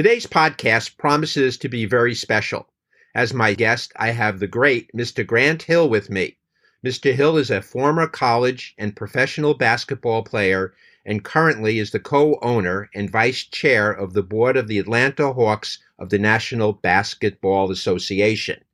Today's podcast promises to be very special. As my guest, I have the great Mr. Grant Hill with me. Mr. Hill is a former college and professional basketball player and currently is the co owner and vice chair of the board of the Atlanta Hawks of the National Basketball Association.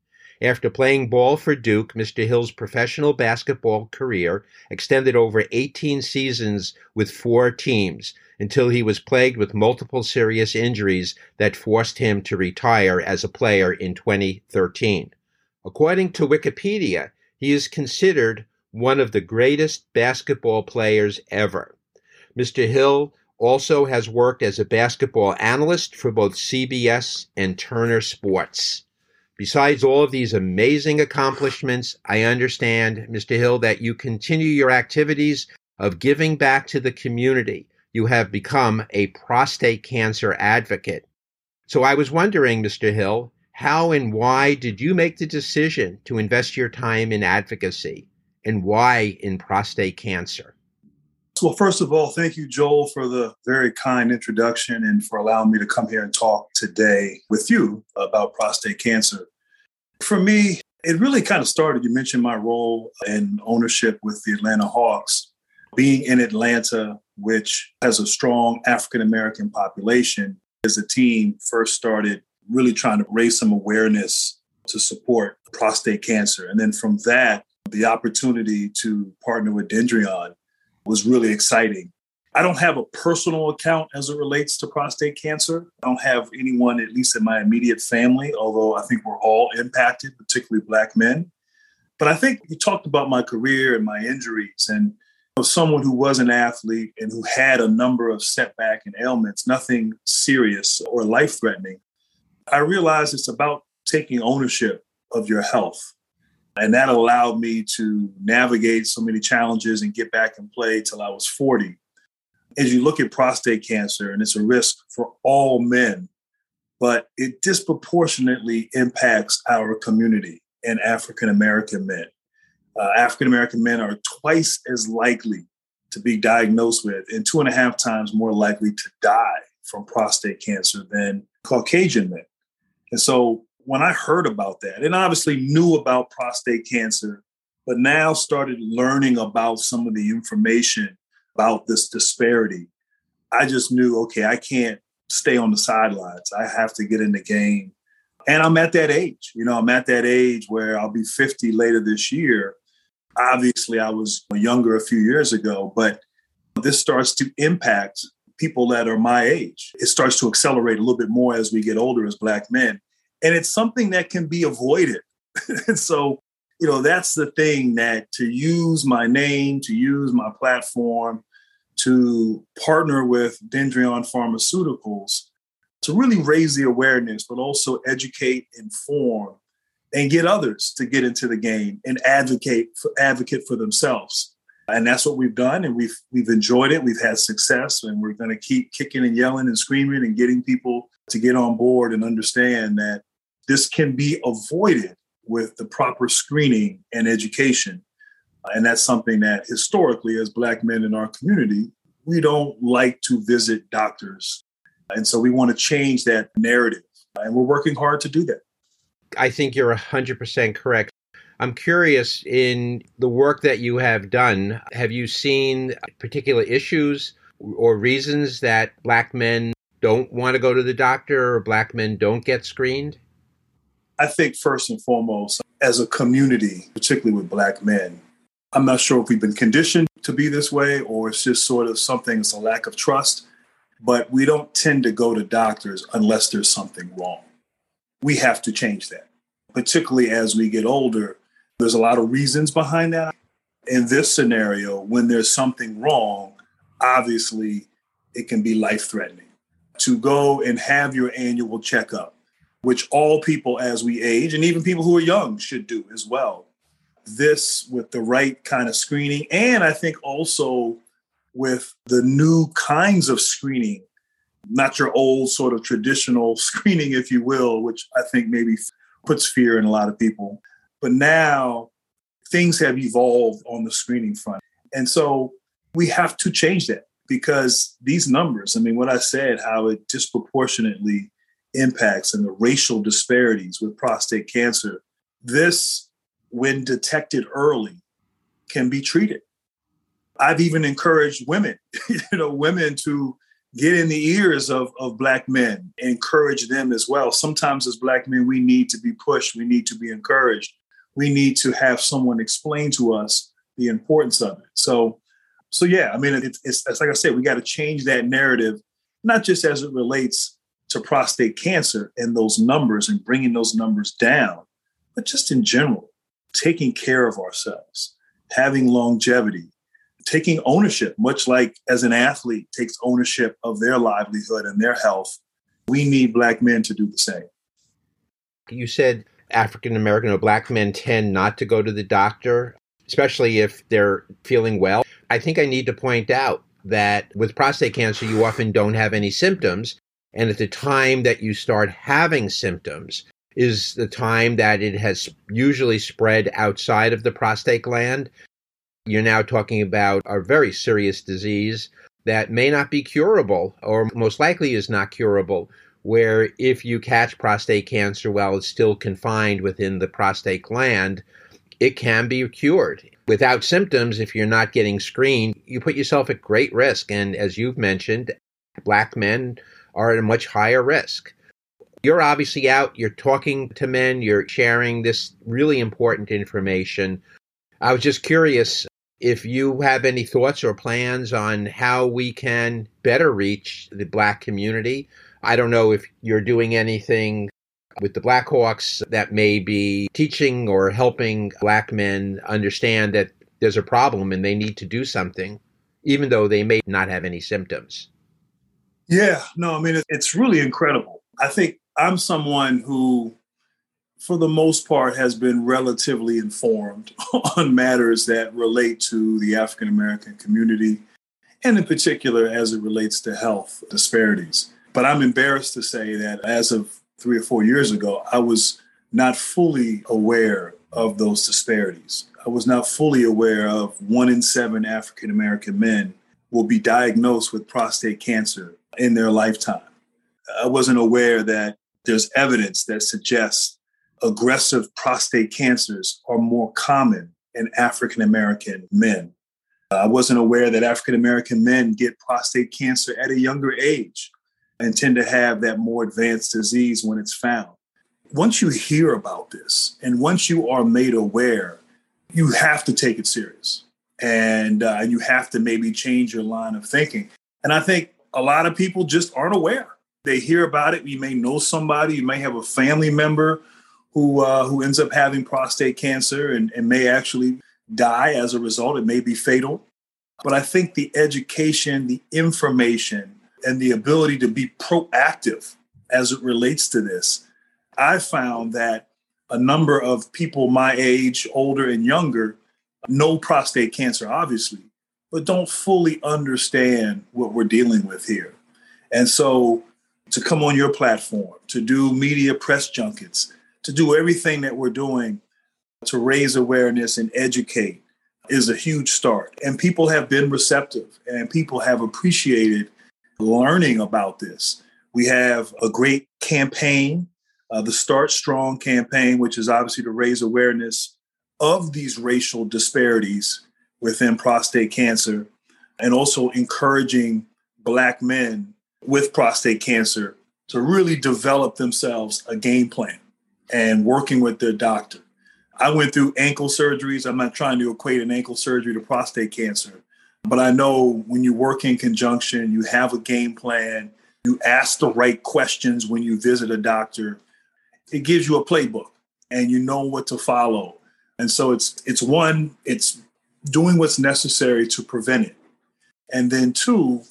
After playing ball for Duke, Mr. Hill's professional basketball career extended over 18 seasons with four teams until he was plagued with multiple serious injuries that forced him to retire as a player in 2013. According to Wikipedia, he is considered one of the greatest basketball players ever. Mr. Hill also has worked as a basketball analyst for both CBS and Turner Sports. Besides all of these amazing accomplishments, I understand, Mr. Hill, that you continue your activities of giving back to the community. You have become a prostate cancer advocate. So I was wondering, Mr. Hill, how and why did you make the decision to invest your time in advocacy and why in prostate cancer? Well, first of all, thank you, Joel, for the very kind introduction and for allowing me to come here and talk today with you about prostate cancer. For me, it really kind of started. You mentioned my role in ownership with the Atlanta Hawks. Being in Atlanta, which has a strong African American population, as a team first started really trying to raise some awareness to support prostate cancer. And then from that, the opportunity to partner with Dendreon was really exciting. I don't have a personal account as it relates to prostate cancer. I don't have anyone, at least in my immediate family, although I think we're all impacted, particularly Black men. But I think you talked about my career and my injuries, and of someone who was an athlete and who had a number of setback and ailments, nothing serious or life threatening. I realized it's about taking ownership of your health and that allowed me to navigate so many challenges and get back and play till I was 40. As you look at prostate cancer, and it's a risk for all men, but it disproportionately impacts our community and African American men. Uh, African American men are twice as likely to be diagnosed with and two and a half times more likely to die from prostate cancer than Caucasian men. And so when I heard about that, and obviously knew about prostate cancer, but now started learning about some of the information about this disparity, I just knew, okay, I can't stay on the sidelines. I have to get in the game. And I'm at that age, you know, I'm at that age where I'll be 50 later this year. Obviously, I was younger a few years ago, but this starts to impact people that are my age. It starts to accelerate a little bit more as we get older as Black men and it's something that can be avoided. and so, you know, that's the thing that to use my name, to use my platform, to partner with Dendreon Pharmaceuticals to really raise the awareness, but also educate, inform, and get others to get into the game and advocate for advocate for themselves. And that's what we've done, and we've we've enjoyed it. We've had success, and we're going to keep kicking and yelling and screaming and getting people to get on board and understand that this can be avoided with the proper screening and education. Uh, and that's something that historically, as Black men in our community, we don't like to visit doctors. And so we want to change that narrative. And we're working hard to do that. I think you're 100% correct. I'm curious in the work that you have done, have you seen particular issues or reasons that Black men don't want to go to the doctor or Black men don't get screened? I think first and foremost, as a community, particularly with Black men, I'm not sure if we've been conditioned to be this way or it's just sort of something, it's a lack of trust, but we don't tend to go to doctors unless there's something wrong. We have to change that, particularly as we get older. There's a lot of reasons behind that. In this scenario, when there's something wrong, obviously it can be life threatening. To go and have your annual checkup, which all people as we age and even people who are young should do as well. This with the right kind of screening, and I think also with the new kinds of screening, not your old sort of traditional screening, if you will, which I think maybe puts fear in a lot of people. But now things have evolved on the screening front. And so we have to change that because these numbers, I mean, what I said, how it disproportionately impacts and the racial disparities with prostate cancer, this, when detected early, can be treated. I've even encouraged women, you know, women to get in the ears of, of black men, encourage them as well. Sometimes as black men, we need to be pushed, we need to be encouraged. We need to have someone explain to us the importance of it. So, so yeah, I mean, it's, it's, it's like I said, we got to change that narrative, not just as it relates to prostate cancer and those numbers and bringing those numbers down, but just in general, taking care of ourselves, having longevity, taking ownership, much like as an athlete takes ownership of their livelihood and their health. We need Black men to do the same. You said African American or Black men tend not to go to the doctor, especially if they're feeling well. I think I need to point out that with prostate cancer, you often don't have any symptoms. And at the time that you start having symptoms, is the time that it has usually spread outside of the prostate gland. You're now talking about a very serious disease that may not be curable or most likely is not curable. Where if you catch prostate cancer while it's still confined within the prostate gland, it can be cured. Without symptoms, if you're not getting screened, you put yourself at great risk. And as you've mentioned, black men are at a much higher risk. You're obviously out, you're talking to men, you're sharing this really important information. I was just curious if you have any thoughts or plans on how we can better reach the black community. I don't know if you're doing anything with the Blackhawks that may be teaching or helping black men understand that there's a problem and they need to do something, even though they may not have any symptoms. Yeah, no, I mean, it's really incredible. I think I'm someone who for the most part, has been relatively informed on matters that relate to the African American community, and in particular as it relates to health disparities. But I'm embarrassed to say that as of three or four years ago, I was not fully aware of those disparities. I was not fully aware of one in seven African American men will be diagnosed with prostate cancer in their lifetime. I wasn't aware that there's evidence that suggests aggressive prostate cancers are more common in African American men. I wasn't aware that African American men get prostate cancer at a younger age and tend to have that more advanced disease when it's found. Once you hear about this and once you are made aware, you have to take it serious and uh, you have to maybe change your line of thinking. And I think a lot of people just aren't aware. They hear about it. You may know somebody, you may have a family member who uh, who ends up having prostate cancer and, and may actually die as a result. It may be fatal. But I think the education, the information, and the ability to be proactive as it relates to this, I found that a number of people my age, older and younger, know prostate cancer, obviously, but don't fully understand what we're dealing with here. And so to come on your platform, to do media press junkets, to do everything that we're doing to raise awareness and educate is a huge start. And people have been receptive and people have appreciated learning about this. We have a great campaign, uh, the Start Strong campaign, which is obviously to raise awareness of these racial disparities within prostate cancer and also encouraging Black men with prostate cancer to really develop themselves a game plan and working with their doctor. I went through ankle surgeries. I'm not trying to equate an ankle surgery to prostate cancer, but I know when you work in conjunction, you have a game plan, you ask the right questions when you visit a doctor. It gives you a playbook and you know what to follow. And so it's it's one, it's doing what's necessary to prevent it. And then two,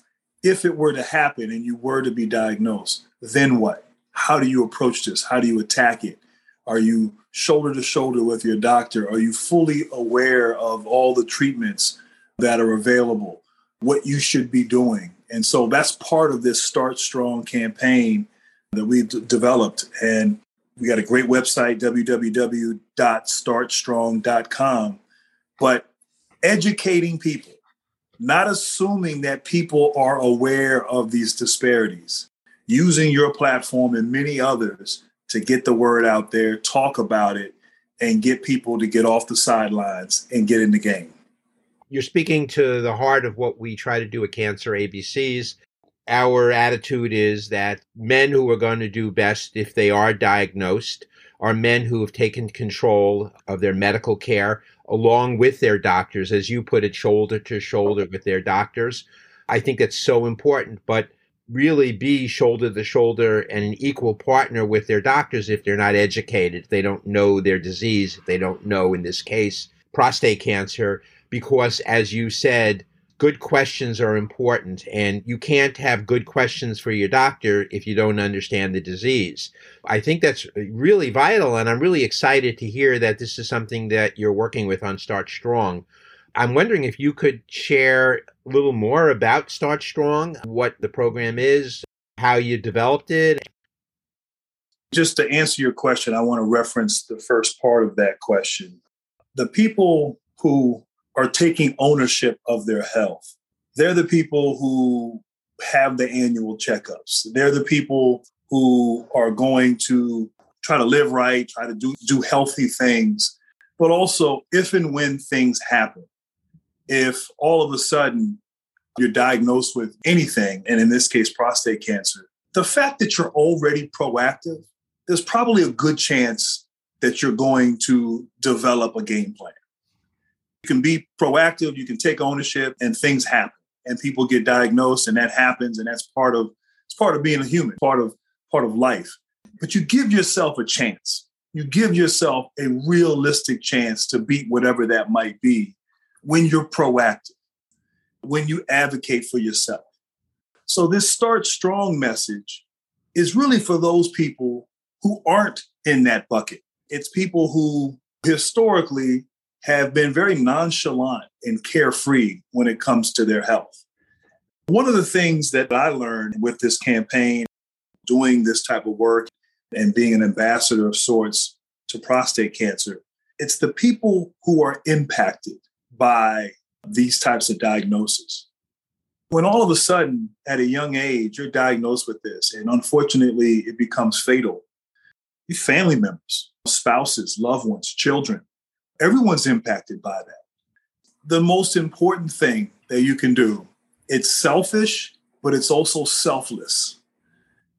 if it were to happen and you were to be diagnosed, then what? How do you approach this? How do you attack it? Are you shoulder to shoulder with your doctor? Are you fully aware of all the treatments that are available, what you should be doing? And so that's part of this Start Strong campaign that we d- developed. And we got a great website, www.startstrong.com. But educating people, not assuming that people are aware of these disparities. using your platform and many others to get the word out there, talk about it, and get people to get off the sidelines and get in the game. You're speaking to the heart of what we try to do at Cancer ABCs. Our attitude is that men who are going to do best if they are diagnosed are men who have taken control of their medical care along with their doctors, as you put it, shoulder to shoulder with their doctors. I think that's so important, but really be shoulder to shoulder and an equal partner with their doctors if they're not educated, if they don't know their disease, if they don't know, in this case, prostate cancer, because as you said, good questions are important and you can't have good questions for your doctor if you don't understand the disease. I think that's really vital and I'm really excited to hear that this is something that you're working with on Start Strong. I'm wondering if you could share a little more about Start Strong, what the program is, how you developed it. Just to answer your question, I want to reference the first part of that question. The people who are taking ownership of their health. They're the people who have the annual checkups. They're the people who are going to try to live right, try to do, do healthy things. But also, if and when things happen, if all of a sudden you're diagnosed with anything, and in this case, prostate cancer, the fact that you're already proactive, there's probably a good chance that you're going to develop a game plan. You can be proactive, you can take ownership, and things happen. And people get diagnosed, and that happens, and that's part of it's part of being a human, part of part of life. But you give yourself a chance. You give yourself a realistic chance to beat whatever that might be when you're proactive, when you advocate for yourself. So this start strong message is really for those people who aren't in that bucket. It's people who historically have been very nonchalant and carefree when it comes to their health. One of the things that I learned with this campaign, doing this type of work and being an ambassador of sorts to prostate cancer, it's the people who are impacted by these types of diagnoses. When all of a sudden, at a young age, you're diagnosed with this, and unfortunately, it becomes fatal, your family members, spouses, loved ones, children, everyone's impacted by that. The most important thing that you can do, it's selfish, but it's also selfless,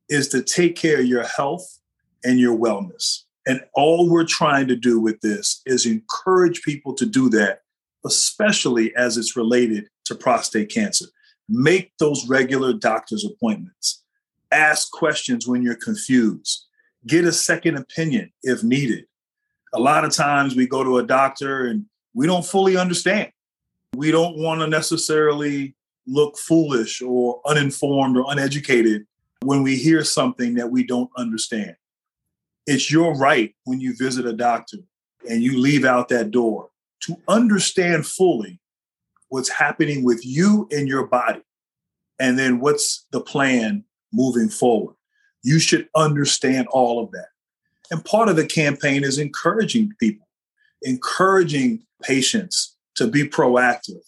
is to take care of your health and your wellness. And all we're trying to do with this is encourage people to do that, especially as it's related to prostate cancer. Make those regular doctor's appointments. Ask questions when you're confused. Get a second opinion if needed a lot of times we go to a doctor and we don't fully understand. We don't want to necessarily look foolish or uninformed or uneducated when we hear something that we don't understand. It's your right when you visit a doctor and you leave out that door to understand fully what's happening with you and your body and then what's the plan moving forward. You should understand all of that. And part of the campaign is encouraging people, encouraging patients to be proactive,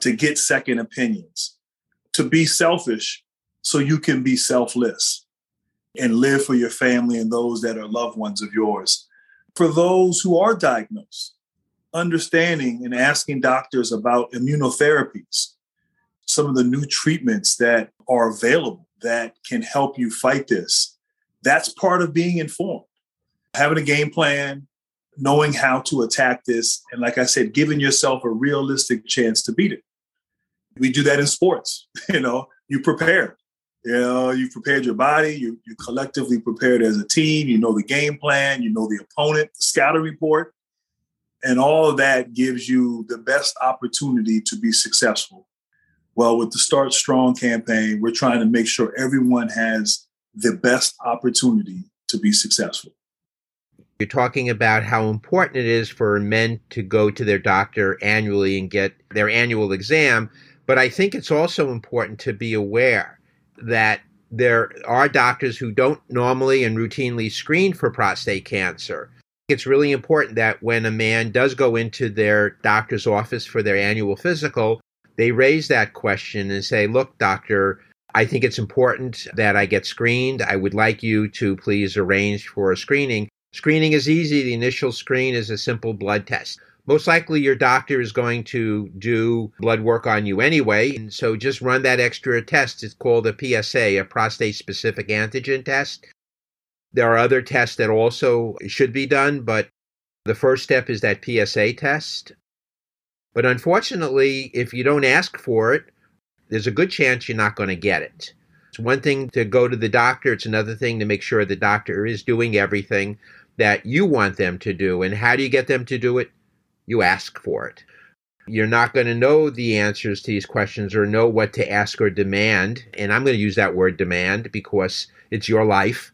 to get second opinions, to be selfish so you can be selfless and live for your family and those that are loved ones of yours. For those who are diagnosed, understanding and asking doctors about immunotherapies, some of the new treatments that are available that can help you fight this. That's part of being informed having a game plan, knowing how to attack this, and like I said, giving yourself a realistic chance to beat it. We do that in sports. You know, you prepare. You know, you prepared your body. You you collectively prepared as a team. You know the game plan. You know the opponent, the scouting report, and all of that gives you the best opportunity to be successful. Well, with the Start Strong campaign, we're trying to make sure everyone has the best opportunity to be successful. You're talking about how important it is for men to go to their doctor annually and get their annual exam. But I think it's also important to be aware that there are doctors who don't normally and routinely screen for prostate cancer. It's really important that when a man does go into their doctor's office for their annual physical, they raise that question and say, Look, doctor, I think it's important that I get screened. I would like you to please arrange for a screening. Screening is easy. The initial screen is a simple blood test. Most likely, your doctor is going to do blood work on you anyway. And so just run that extra test. It's called a PSA, a prostate specific antigen test. There are other tests that also should be done, but the first step is that PSA test. But unfortunately, if you don't ask for it, there's a good chance you're not going to get it. It's one thing to go to the doctor, it's another thing to make sure the doctor is doing everything that you want them to do. And how do you get them to do it? You ask for it. You're not going to know the answers to these questions or know what to ask or demand. And I'm going to use that word demand because it's your life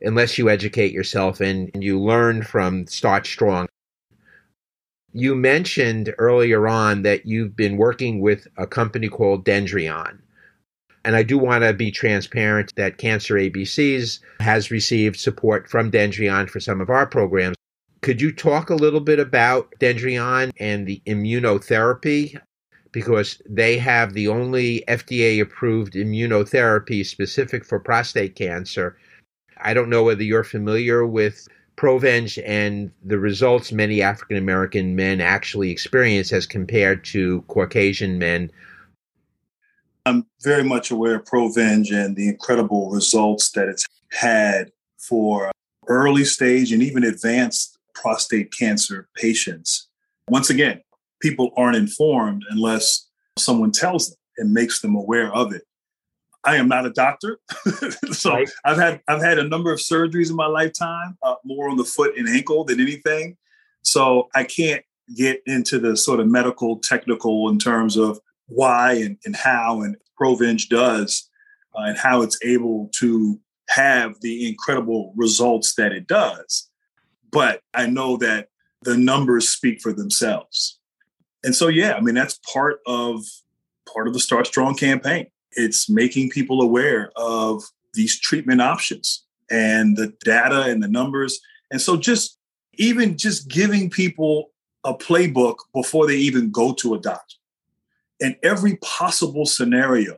unless you educate yourself and you learn from Start Strong. You mentioned earlier on that you've been working with a company called Dendreon. And I do want to be transparent that Cancer ABCs has received support from Dendreon for some of our programs. Could you talk a little bit about Dendreon and the immunotherapy? Because they have the only FDA approved immunotherapy specific for prostate cancer I don't know whether you're familiar with Provenge and the results many African American men actually experience as compared to Caucasian men. I'm very much aware of Provenge and the incredible results that it's had for early stage and even advanced prostate cancer patients. Once again, people aren't informed unless someone tells them and makes them aware of it. I am not a doctor, so right. I've had I've had a number of surgeries in my lifetime, uh, more on the foot and ankle than anything. So I can't get into the sort of medical technical in terms of why and, and how and Provenge does uh, and how it's able to have the incredible results that it does. But I know that the numbers speak for themselves. And so yeah, I mean that's part of part of the Start Strong campaign it's making people aware of these treatment options and the data and the numbers. And so just even just giving people a playbook before they even go to a doctor. And every possible scenario,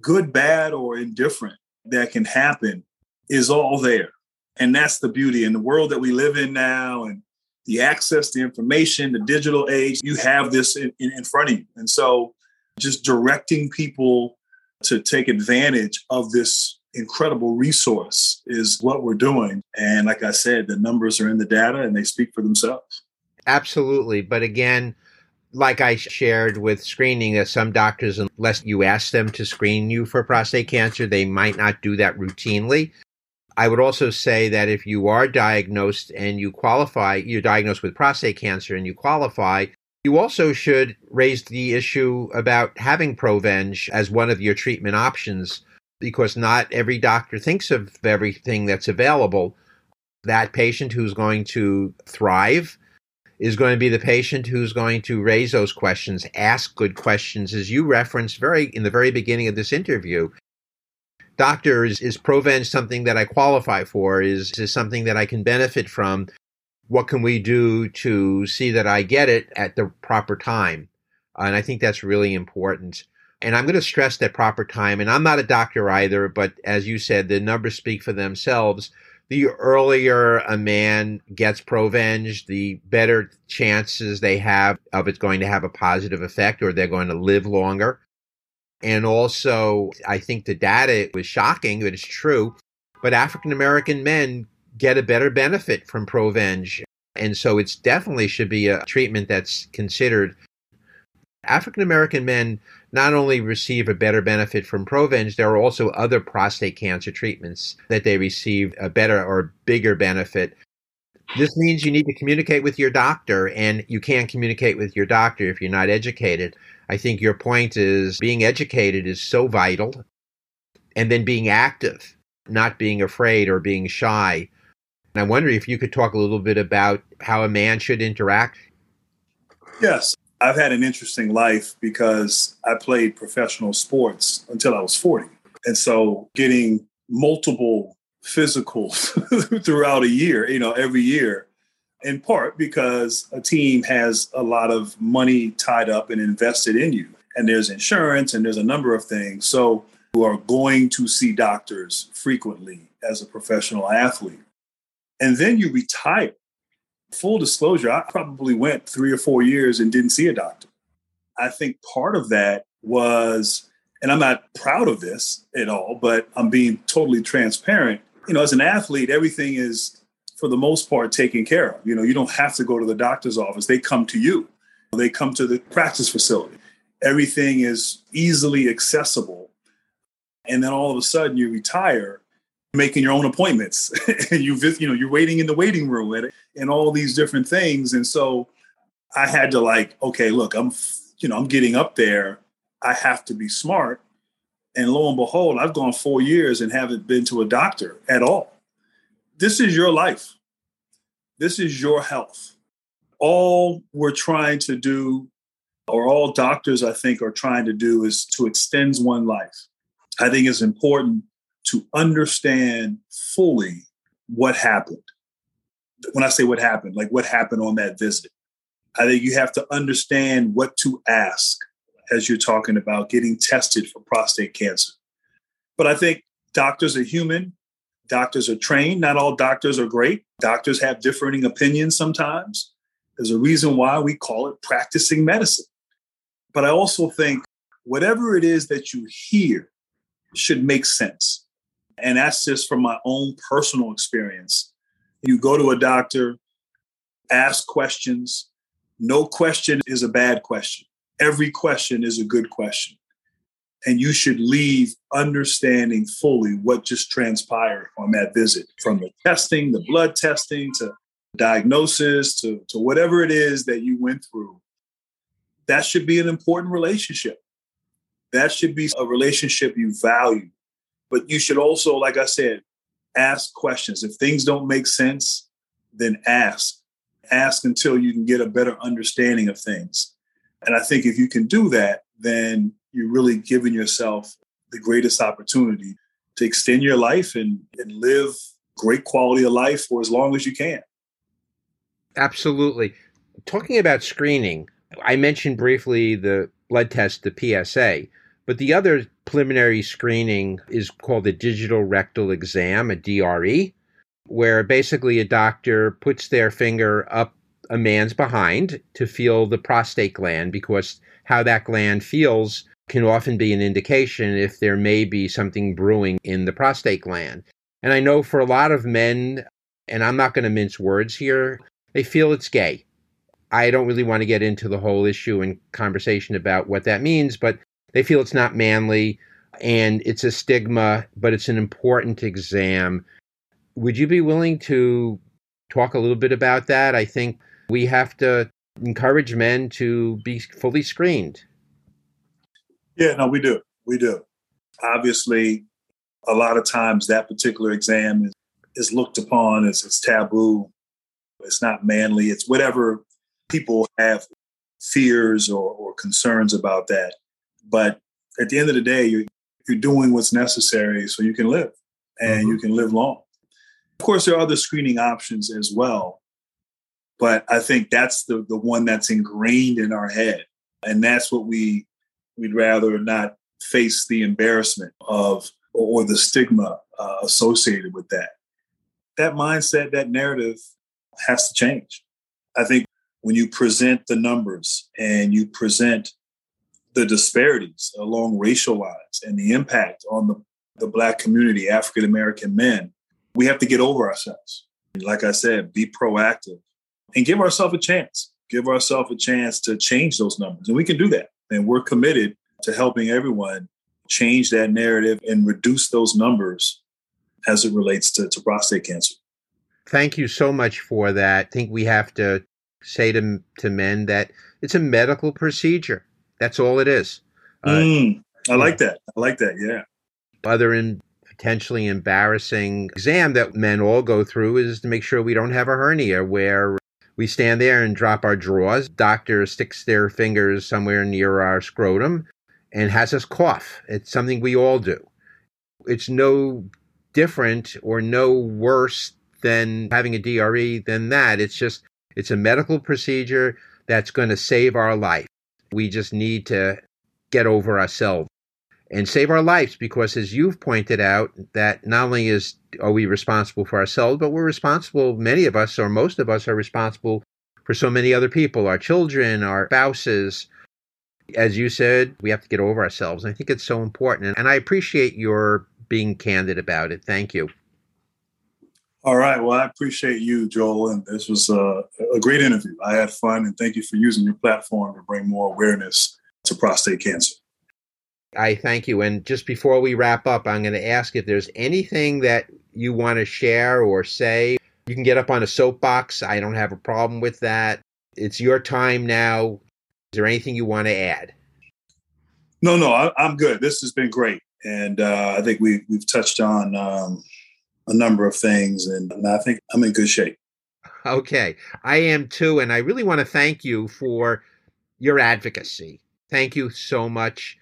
good, bad, or indifferent, that can happen is all there. And that's the beauty in the world that we live in now and the access to information, the digital age, you have this in, in, in front of you. And so just directing people to take advantage of this incredible resource is what we're doing. And like I said, the numbers are in the data and they speak for themselves. Absolutely. But again, like I shared with screening, uh, some doctors, unless you ask them to screen you for prostate cancer, they might not do that routinely. I would also say that if you are diagnosed and you qualify, you're diagnosed with prostate cancer and you qualify, you also should raise the issue about having Provenge as one of your treatment options because not every doctor thinks of everything that's available. That patient who's going to thrive is going to be the patient who's going to raise those questions, ask good questions, as you referenced very in the very beginning of this interview. Doctor, is, is something that I qualify for? Is, is something that I can benefit from? what can we do to see that I get it at the proper time? And I think that's really important. And I'm going to stress that proper time. And I'm not a doctor either, but as you said, the numbers speak for themselves. The earlier a man gets Provenge, the better chances they have of it's going to have a positive effect or they're going to live longer. And also, I think the data was shocking, but it's true. But African American men get a better benefit from Provenge. And so it's definitely should be a treatment that's considered. African American men not only receive a better benefit from Provenge, there are also other prostate cancer treatments that they receive a better or bigger benefit. This means you need to communicate with your doctor, and you can't communicate with your doctor if you're not educated. I think your point is being educated is so vital, and then being active, not being afraid or being shy. And I wonder if you could talk a little bit about how a man should interact. Yes, I've had an interesting life because I played professional sports until I was 40. And so getting multiple physicals throughout a year, you know, every year, in part because a team has a lot of money tied up and invested in you. And there's insurance and there's a number of things. So you are going to see doctors frequently as a professional athlete. And then you retire. Full disclosure, I probably went three or four years and didn't see a doctor. I think part of that was, and I'm not proud of this at all, but I'm being totally transparent. You know, as an athlete, everything is, for the most part, taken care of. You know, you don't have to go to the doctor's office, they come to you, they come to the practice facility. Everything is easily accessible. And then all of a sudden you retire making your own appointments and you you know you're waiting in the waiting room and, and all these different things and so i had to like okay look i'm you know, I'm getting up there. I have to be smart. And lo and behold, I've gone four years and haven't been to a doctor at all. This is your life. This is your health. All we're trying to do, or all doctors, I think, are trying to do, is to extend one life. I think it's important to understand fully what happened. When I say what happened, like what happened on that visit. I think you have to understand what to ask as you're talking about getting tested for prostate cancer. But I think doctors are human, doctors are trained. Not all doctors are great. Doctors have differing opinions sometimes. There's a reason why we call it practicing medicine. But I also think whatever it is that you hear should make sense. And that's just from my own personal experience. You go to a doctor, ask questions, no question is a bad question. Every question is a good question. And you should leave understanding fully what just transpired on that visit from the testing, the blood testing, to diagnosis, to, to whatever it is that you went through. That should be an important relationship. That should be a relationship you value. But you should also, like I said, ask questions. If things don't make sense, then ask ask until you can get a better understanding of things. And I think if you can do that, then you're really giving yourself the greatest opportunity to extend your life and, and live great quality of life for as long as you can. Absolutely. Talking about screening, I mentioned briefly the blood test, the PSA, but the other preliminary screening is called the digital rectal exam, a DRE where basically a doctor puts their finger up a man's behind to feel the prostate gland because how that gland feels can often be an indication if there may be something brewing in the prostate gland. And I know for a lot of men, and I'm not going to mince words here, they feel it's gay. I don't really want to get into the whole issue and conversation about what that means, but they feel it's not manly and it's a stigma, but it's an important exam would you be willing to talk a little bit about that? I think we have to encourage men to be fully screened. Yeah, no, we do. We do. Obviously, a lot of times that particular exam is, is looked upon as it's taboo. It's not manly. It's whatever people have fears or, or concerns about that. But at the end of the day, you're, you're doing what's necessary so you can live and mm-hmm. you can live long. Of course, there are other screening options as well, but I think that's the the one that's ingrained in our head, and that's what we we'd rather not face the embarrassment of or, the stigma uh, associated with that. That mindset, that narrative, has to change. I think when you present the numbers and you present the disparities along racial lines and the impact on the, the Black community, African American men, we have to get over ourselves. Like I said, be proactive and give ourselves a chance. Give ourselves a chance to change those numbers. And we can do that. And we're committed to helping everyone change that narrative and reduce those numbers as it relates to, to prostate cancer. Thank you so much for that. I think we have to say to, to men that it's a medical procedure. That's all it is. Uh, mm, I like that. I like that. Yeah. Other in potentially embarrassing exam that men all go through is to make sure we don't have a hernia where we stand there and drop our drawers. Doctor sticks their fingers somewhere near our scrotum and has us cough. It's something we all do. It's no different or no worse than having a DRE than that. It's just, it's a medical procedure that's going to save our life. We just need to get over ourselves and save our lives because as you've pointed out that not only is are we responsible for ourselves but we're responsible many of us or most of us are responsible for so many other people our children our spouses. As you said we have to get over ourselves. I think it's so important and i appreciate your being candid about it. Thank you all right well i appreciate you joel and this was a, a great interview i had fun and thank you for using your platform to bring more awareness to prostate cancer I thank you. And just before we wrap up, I'm going to ask if there's anything that you want to share or say. You can get up on a soapbox. I don't have a problem with that. It's your time now. Is there anything you want to add? No, no, I, am good. This has been great. And uh, I think we, we've touched on um, a number of things, and, I think I'm in good shape. Okay. I am too. And I really want to thank you for your advocacy. Thank you so much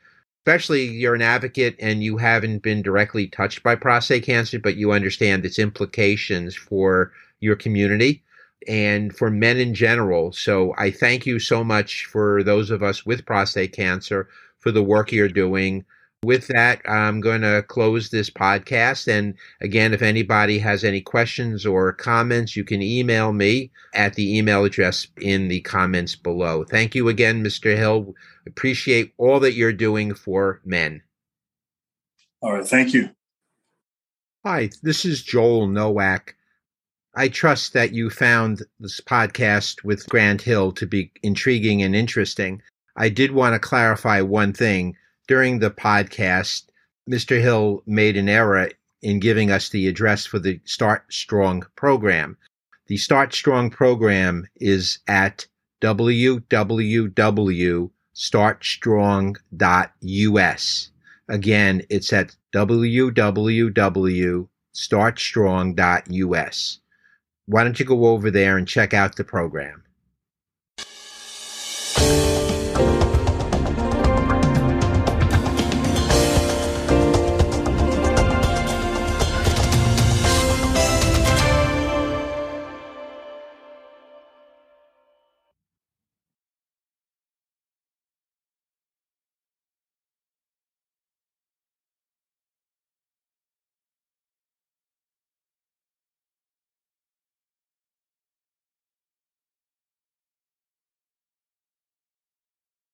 especially you're an advocate and you haven't been directly touched by prostate cancer, but you understand its implications for your community and for men in general. So I thank you so much for those of us with prostate cancer for the work you're doing. With that, I'm going to close this podcast. And again, if anybody has any questions or comments, you can email me at the email address in the comments below. Thank you again, Mr. Hill. Appreciate all that you're doing for men. All right. Thank you. Hi, this is Joel Nowak. I trust that you found this podcast with Grant Hill to be intriguing and interesting. I did want to clarify one thing. During the podcast, Mr. Hill made an error in giving us the address for the Start Strong program. The Start Strong program is at www.startstrong.us. Again, it's at www.startstrong.us. Why don't you go over there and check out the program?